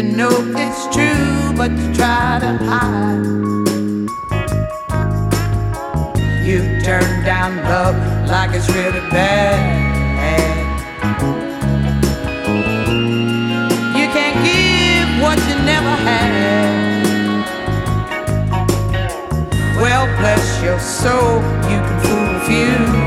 You know it's true, but you try to hide. You turn down love like it's really bad. You can't give what you never had. Well, bless your soul, you can fool a few.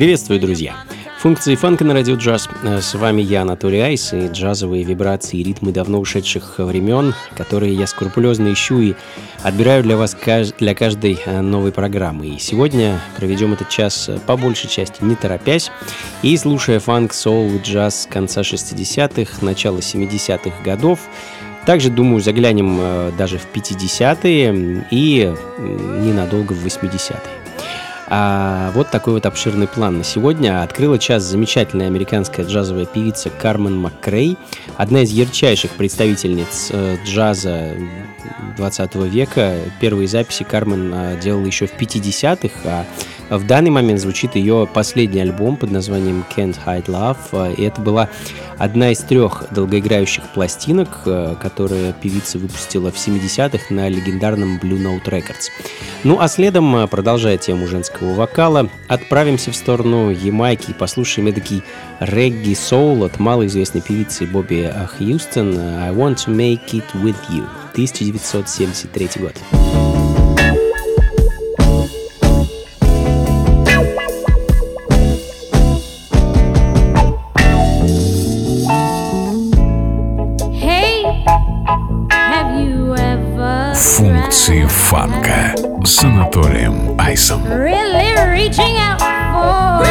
Приветствую, друзья! Функции фанка на радио джаз. Э, С вами я, Анатолий Айс, и джазовые вибрации и ритмы давно ушедших времен, которые я скрупулезно ищу и отбираю для вас каж- для каждой э, новой программы. И сегодня проведем этот час э, по большей части не торопясь и слушая фанк, соул, джаз конца 60-х, начала 70-х годов. Также, думаю, заглянем даже в 50-е и ненадолго в 80-е. А вот такой вот обширный план на сегодня. Открыла час замечательная американская джазовая певица Кармен МакКрей, одна из ярчайших представительниц э, джаза 20 века. Первые записи Кармен э, делала еще в 50-х, а в данный момент звучит ее последний альбом под названием Can't Hide Love. И это была одна из трех долгоиграющих пластинок, э, которые певица выпустила в 70-х на легендарном Blue Note Records. Ну а следом, э, продолжая тему женского вокала, отправимся в сторону Ямайки и послушаем эдакий регги-соул от малоизвестной певицы Бобби э, Хьюстон «I want to make it with you» 1973 год. фанка с Анатолием Айсом. really reaching out for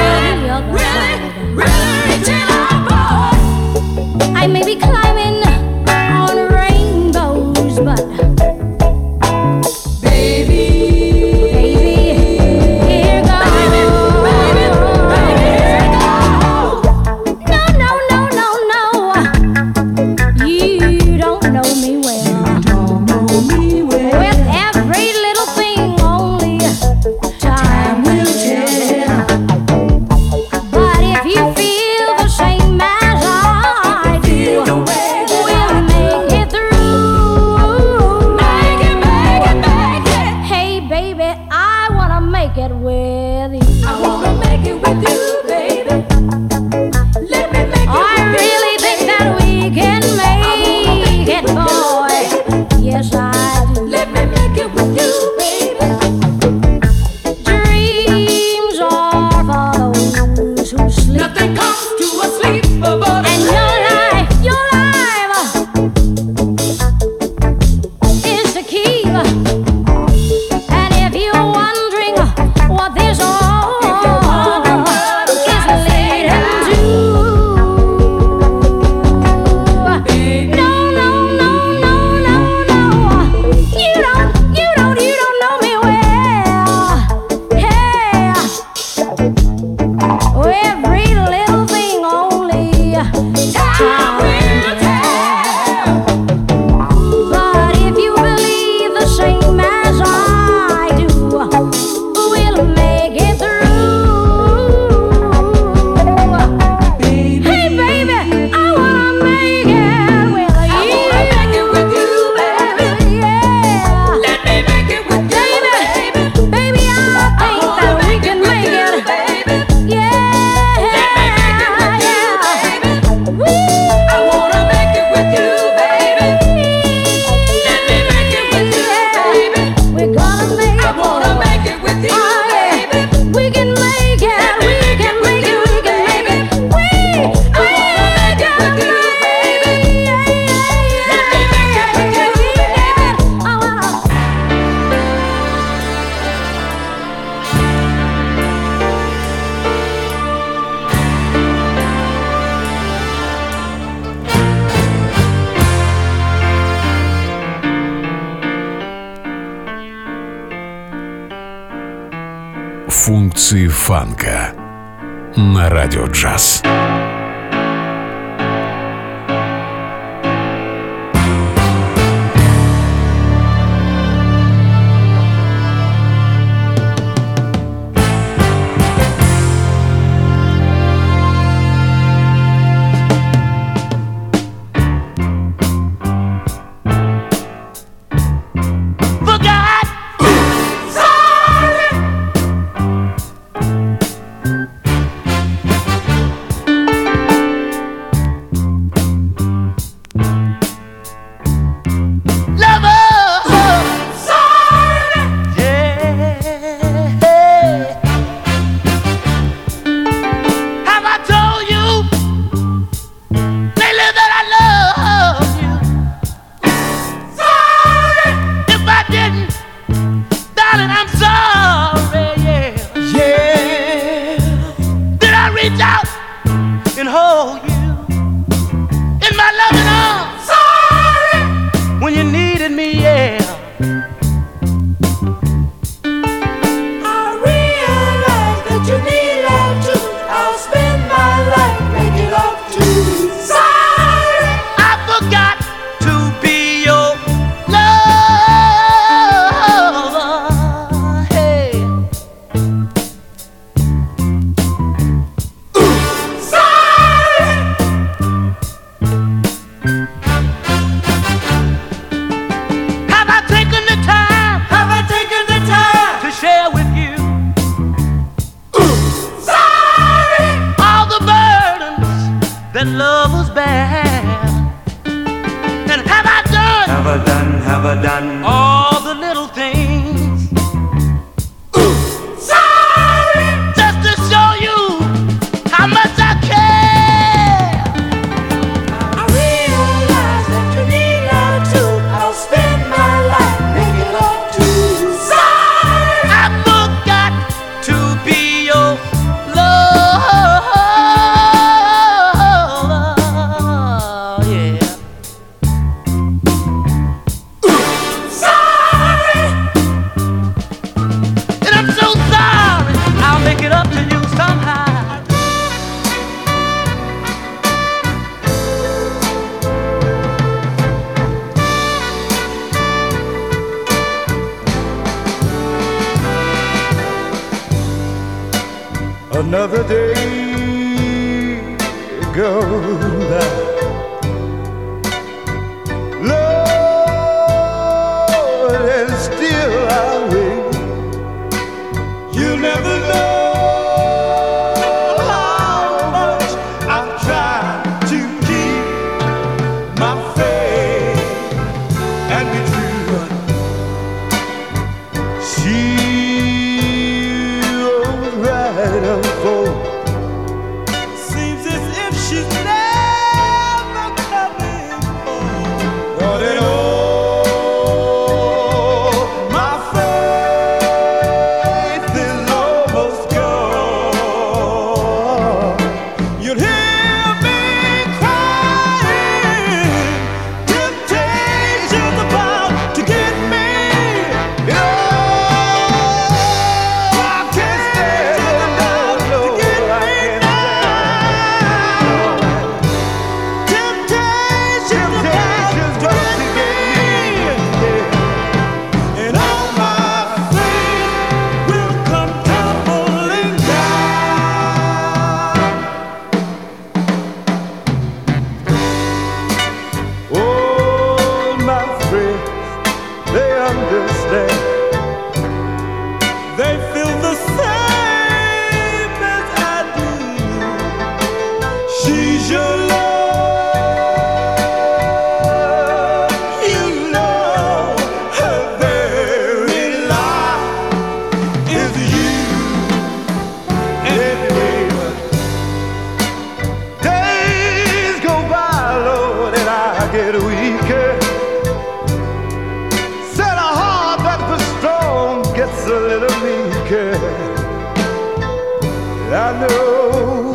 Another day gone by. Lord, and still I wait. You'll never that's a little me you care. I know.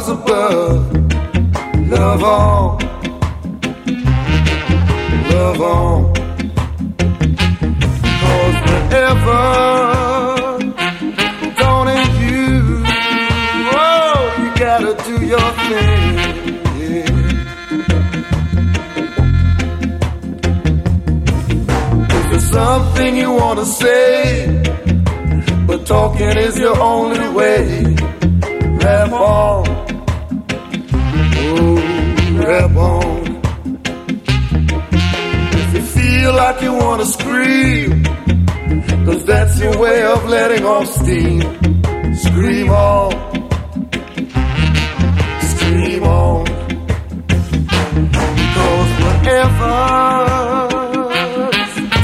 Stars above, love on. Love on. Cause whenever you. Oh, you gotta do your thing. Something you wanna say, but talking is your only way, rap on. Oh, rap on. If you feel like you wanna scream, Cause that's your way of letting off steam. Scream on. Scream on. Cause whatever's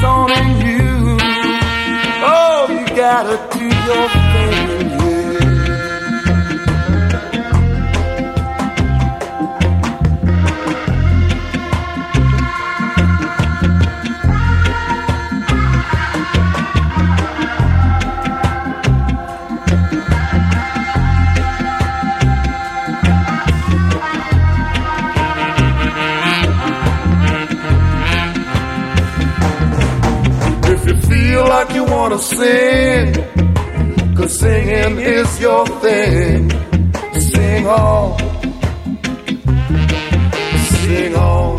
daunting you, oh, you gotta do your wanna sing, cause singing is your thing, sing on. Sing on.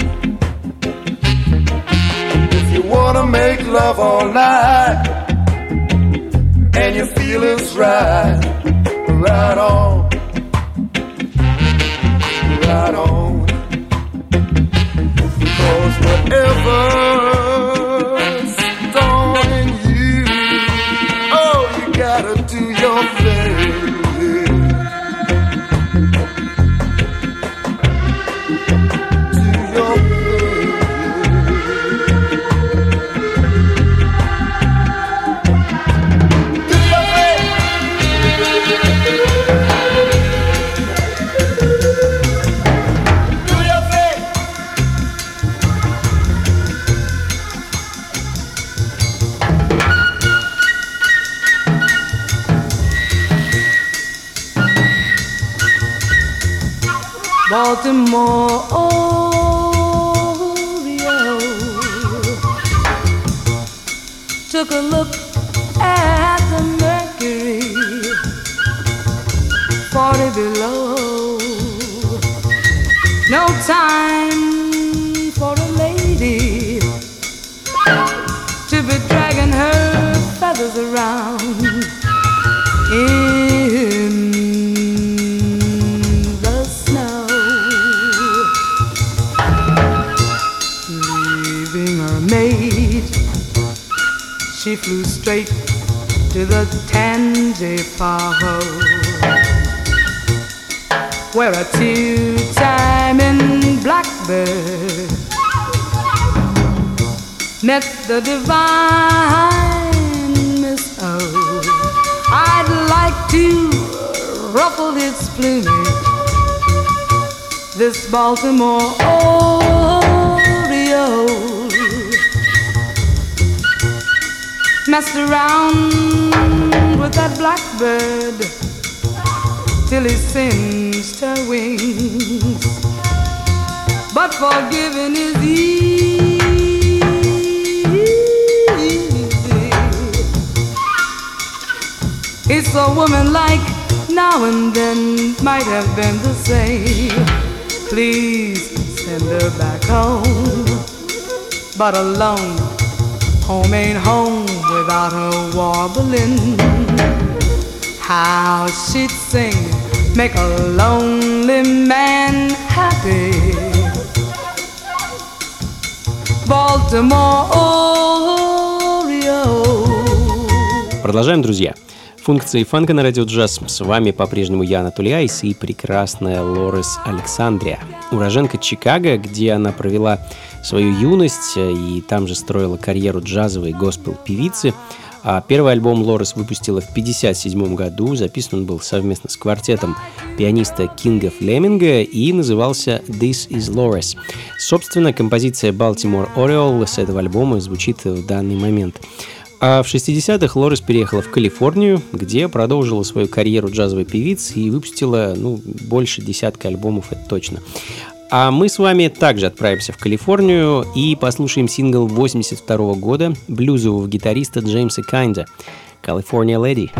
If you wanna make love all night, and you feel it's right, right on. Right on. Cause whatever's Baltimore took a look at the mercury, 40 below. No time the Tangipaho, where a two-timing blackbird met the divine Miss O. I'd like to ruffle his plumage. This Baltimore Oreo messed around with that blackbird till he singed her wings. But forgiving is easy. It's a woman like now and then might have been the same. Please send her back home. But alone, home ain't home without her warbling. How she'd sing, make a lonely man happy. Baltimore Oreo. Продолжаем, друзья. Функции фанка на радио джаз. С вами по-прежнему я, Анатолий Айс, и прекрасная Лорес Александрия. Уроженка Чикаго, где она провела свою юность и там же строила карьеру джазовой госпел-певицы. А первый альбом Лорес выпустила в 1957 году. Записан он был совместно с квартетом пианиста Кинга Флеминга и назывался «This is Loris». Собственно, композиция «Baltimore Oriole» с этого альбома звучит в данный момент. А в 60-х Лорес переехала в Калифорнию, где продолжила свою карьеру джазовой певицы и выпустила ну, больше десятка альбомов, это точно. А мы с вами также отправимся в Калифорнию и послушаем сингл 82 года блюзового гитариста Джеймса Кайнда «California Lady».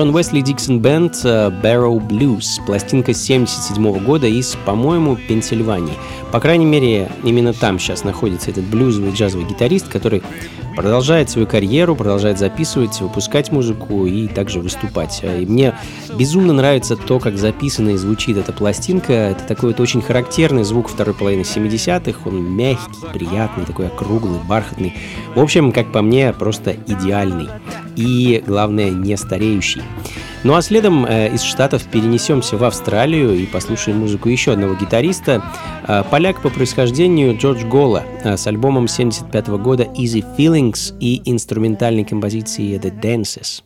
Джон Уэсли Диксон Бенд э, Barrow Blues, пластинка 77 года из, по-моему, Пенсильвании. По крайней мере, именно там сейчас находится этот блюзовый джазовый гитарист, который продолжает свою карьеру, продолжает записывать, выпускать музыку и также выступать. Э, И мне безумно нравится то, как записана и звучит эта пластинка. Это такой вот очень характерный звук второй половины 70-х. Он мягкий, приятный, такой округлый, бархатный. В общем, как по мне, просто идеальный. И, главное, не стареющий. Ну а следом э, из Штатов перенесемся в Австралию и послушаем музыку еще одного гитариста. Э, поляк по происхождению Джордж Гола э, с альбомом 75 года Easy Feelings и инструментальной композицией The Dances.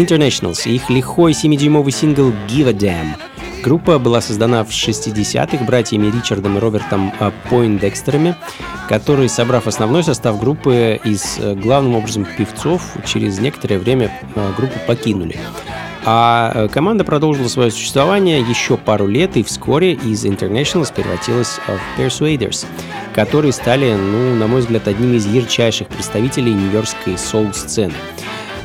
Internationals и их лихой 7-дюймовый сингл «Give a Damn». Группа была создана в 60-х братьями Ричардом и Робертом Пойндекстерами, которые, собрав основной состав группы из э, главным образом певцов, через некоторое время э, группу покинули. А э, команда продолжила свое существование еще пару лет и вскоре из Internationals превратилась в Persuaders, которые стали, ну, на мой взгляд, одними из ярчайших представителей нью-йоркской соул-сцены.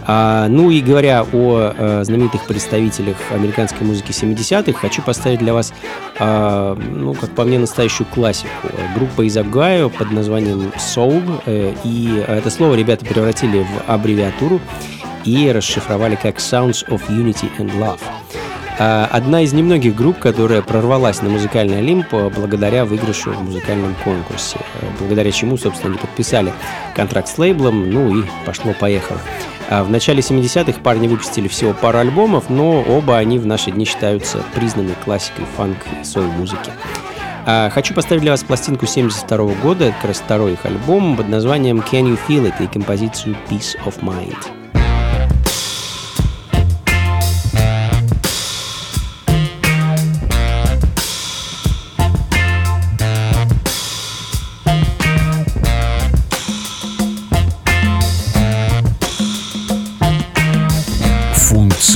А, ну и говоря о а, знаменитых представителях американской музыки 70-х, хочу поставить для вас, а, ну, как по мне, настоящую классику. Группа из Огайо под названием Soul. Э, и это слово ребята превратили в аббревиатуру и расшифровали как Sounds of Unity and Love. Одна из немногих групп, которая прорвалась на музыкальный Олимп благодаря выигрышу в музыкальном конкурсе, благодаря чему, собственно, они подписали контракт с лейблом, ну и пошло-поехало. А в начале 70-х парни выпустили всего пару альбомов, но оба они в наши дни считаются признанной классикой фанк и соул-музыки. А хочу поставить для вас пластинку 72 -го года, это как раз второй их альбом под названием Can You Feel It и композицию Peace of Mind.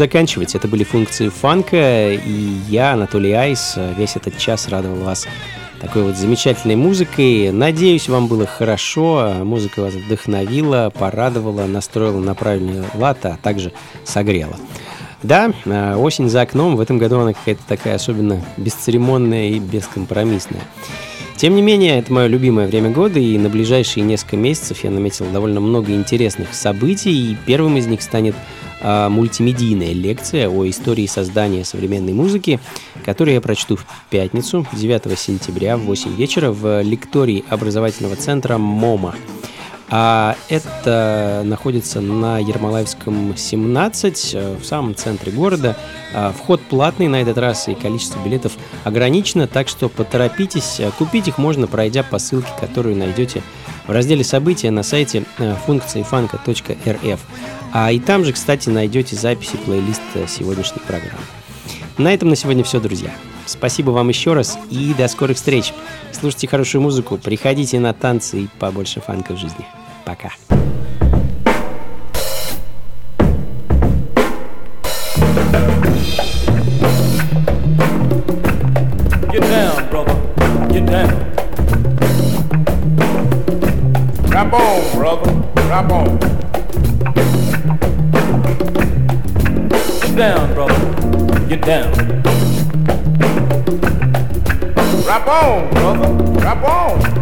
Заканчивать. Это были функции фанка, и я, Анатолий Айс, весь этот час радовал вас такой вот замечательной музыкой. Надеюсь, вам было хорошо, музыка вас вдохновила, порадовала, настроила на правильный лад, а также согрела. Да, а, осень за окном, в этом году она какая-то такая особенно бесцеремонная и бескомпромиссная. Тем не менее, это мое любимое время года, и на ближайшие несколько месяцев я наметил довольно много интересных событий, и первым из них станет э, мультимедийная лекция о истории создания современной музыки, которую я прочту в пятницу, 9 сентября в 8 вечера в лектории образовательного центра МОМА. А это находится на Ермолаевском 17, э, в самом центре города. А вход платный на этот раз, и количество билетов ограничено, так что поторопитесь. Купить их можно, пройдя по ссылке, которую найдете в разделе «События» на сайте э, функции фанка.рф. А и там же, кстати, найдете записи плейлиста сегодняшней программы. На этом на сегодня все, друзья. Спасибо вам еще раз и до скорых встреч. Слушайте хорошую музыку, приходите на танцы и побольше фанка в жизни. Пока. Get down, brother. Get down. Rap on, brother. Rap on. Get down, brother. Get down. Rap on, brother. Rap on. Get down, on.